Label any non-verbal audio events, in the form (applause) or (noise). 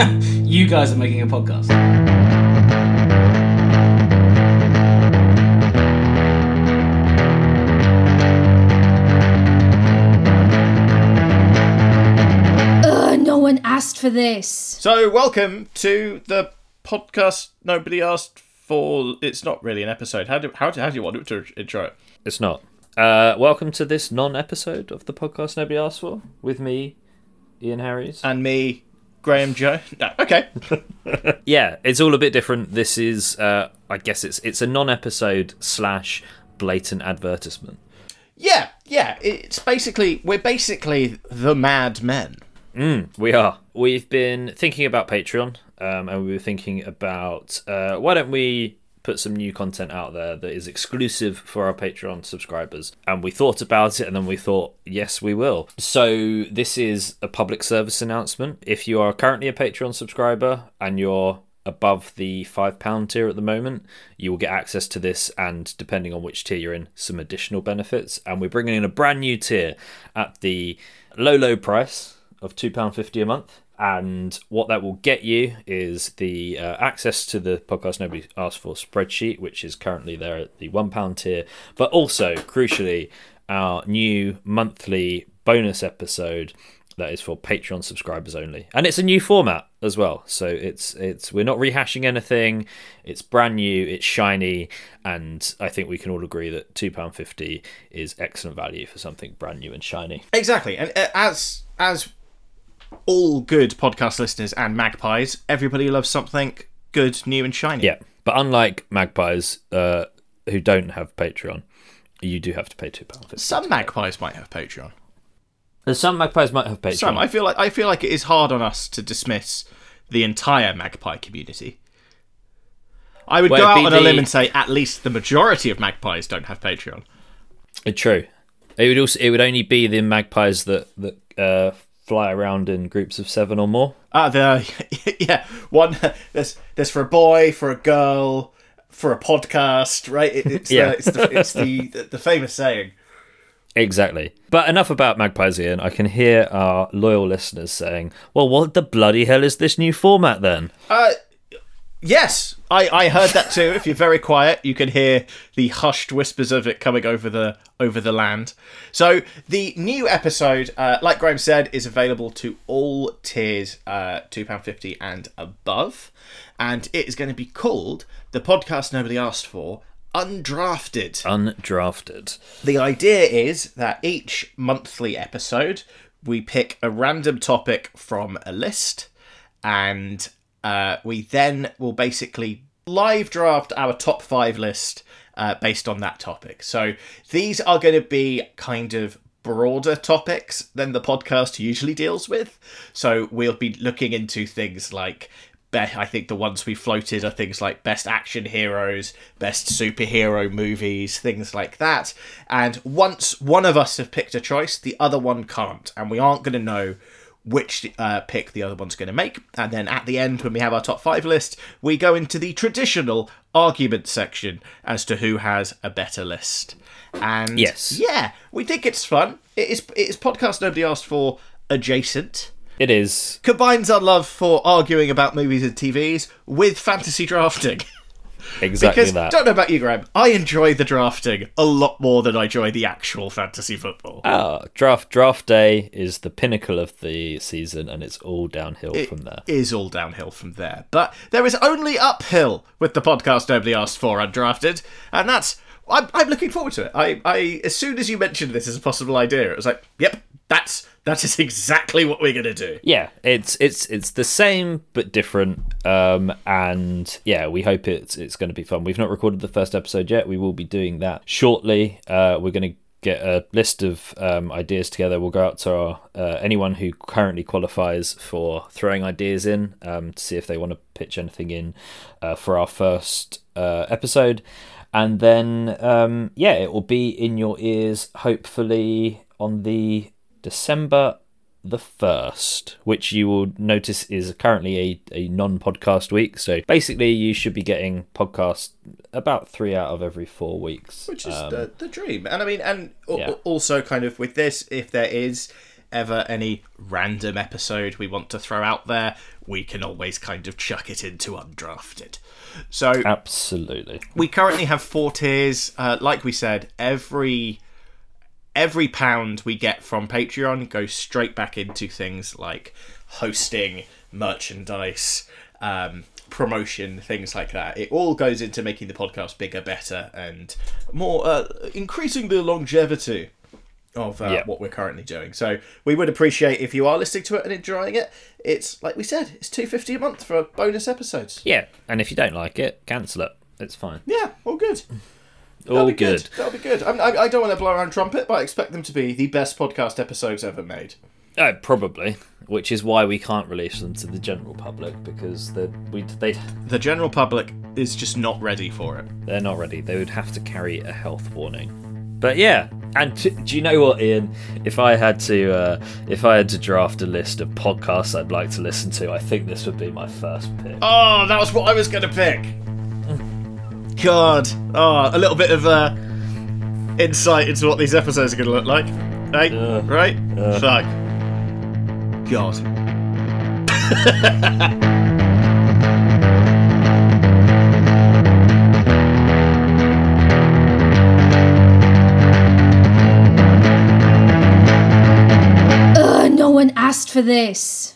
(laughs) you guys are making a podcast. Ugh, no one asked for this. So, welcome to the podcast nobody asked for. It's not really an episode. How do how, do- how do you want it to intro it? It's not. Uh, welcome to this non-episode of the podcast nobody asked for with me, Ian Harries. And me, Graham Joe. No, okay. (laughs) yeah, it's all a bit different. This is, uh, I guess, it's it's a non-episode slash blatant advertisement. Yeah, yeah. It's basically we're basically the Mad Men. We are. We've been thinking about Patreon, um, and we were thinking about uh, why don't we put some new content out there that is exclusive for our Patreon subscribers. And we thought about it, and then we thought, yes, we will. So this is a public service announcement. If you are currently a Patreon subscriber and you're above the five pound tier at the moment you will get access to this and depending on which tier you're in some additional benefits and we're bringing in a brand new tier at the low low price of £2.50 a month. And what that will get you is the uh, access to the podcast nobody asked for spreadsheet, which is currently there at the £1 tier, but also, crucially, our new monthly bonus episode that is for Patreon subscribers only. And it's a new format as well. So it's it's we're not rehashing anything. It's brand new, it's shiny, and I think we can all agree that £2.50 is excellent value for something brand new and shiny. Exactly. And uh, as as all good podcast listeners and magpies, everybody loves something good, new, and shiny. Yeah, but unlike magpies uh, who don't have Patreon, you do have to pay two pounds. Some magpies might have Patreon. Some magpies might have Patreon. Some. I feel like I feel like it is hard on us to dismiss the entire magpie community. I would Well, go out on a limb and say at least the majority of magpies don't have Patreon. Uh, True. It would also it would only be the magpies that that uh, fly around in groups of seven or more. Ah, the (laughs) yeah one. There's there's for a boy, for a girl, for a podcast, right? It, it's Yeah. the, it's the it's the the famous saying. Exactly. But enough about magpies, Ian. I can hear our loyal listeners saying, "Well, what the bloody hell is this new format then?" Uh, yes, I, I heard that too. If you're very quiet, you can hear the hushed whispers of it coming over the over the land. So the new episode, uh, like Graham said, is available to all tiers, uh, two pound fifty and above, and it is going to be called the podcast nobody asked for. Undrafted. Undrafted. The idea is that each monthly episode, we pick a random topic from a list, and uh, we then will basically live draft our top five list uh, based on that topic. So these are going to be kind of broader topics than the podcast usually deals with. So we'll be looking into things like I think the ones we floated are things like best action heroes, best superhero movies, things like that. And once one of us have picked a choice, the other one can't, and we aren't going to know which uh, pick the other one's going to make. And then at the end, when we have our top five list, we go into the traditional argument section as to who has a better list. And Yes. yeah, we think it's fun. It is. It is podcast nobody asked for adjacent It is. combines our love for arguing about movies and TVs with fantasy drafting. (laughs) Exactly because that. don't know about you, Graham, I enjoy the drafting a lot more than I enjoy the actual fantasy football. Ah, draft draft day is the pinnacle of the season, and it's all downhill from there. Is all downhill from there, but there is only uphill with the podcast nobody asked for undrafted, and that's I'm, I'm looking forward to it. I, I as soon as you mentioned this as a possible idea, it was like, yep, that's that is exactly what we're gonna do. Yeah, it's it's it's the same but different, um, and yeah, we hope it's it's going to be fun. We've not recorded the first episode yet. We will be doing that shortly. Uh, we're going to get a list of um, ideas together. We'll go out to our, uh, anyone who currently qualifies for throwing ideas in um, to see if they want to pitch anything in uh, for our first uh, episode. And then, um, yeah, it will be in your ears hopefully on the December the 1st, which you will notice is currently a, a non podcast week. So basically, you should be getting podcasts about three out of every four weeks. which is Um, the, the dream and i mean and yeah. also kind of with this if there is ever any random episode we want to throw out there, we can always kind of chuck it into undrafted. So Absolutely. we currently have four tiers. Uh, like we said, every every pound we get from Patreon goes straight back into things like hosting, merchandise, um, promotion, things like that. It all goes into making the podcast bigger, better, and more uh, increasing the longevity of uh, Yeah. what we're currently doing. So we would appreciate if you are listening to it and enjoying it. It's like we said, it's two fifty a month for bonus episodes. Yeah, and if you don't like it, cancel it. It's fine. Yeah, all good. All That'll be good. That'll be good. I, I, I don't want to blow around trumpet, but I expect them to be the best podcast episodes ever made. Uh, probably, which is why we can't release them to the general public because we they The general public is just not ready for it. they're not ready. They would have to carry a health warning. But yeah, and t- do you know what, Ian? If I had to, uh, if I had to draft a list of podcasts I'd like to listen to, I think this would be my first pick. Oh, that was what I was going to pick. God. Oh, a little bit of uh, insight into what these episodes are going to look like. Hey, Uh, right? Fuck. God. Ugh, no one asked for this.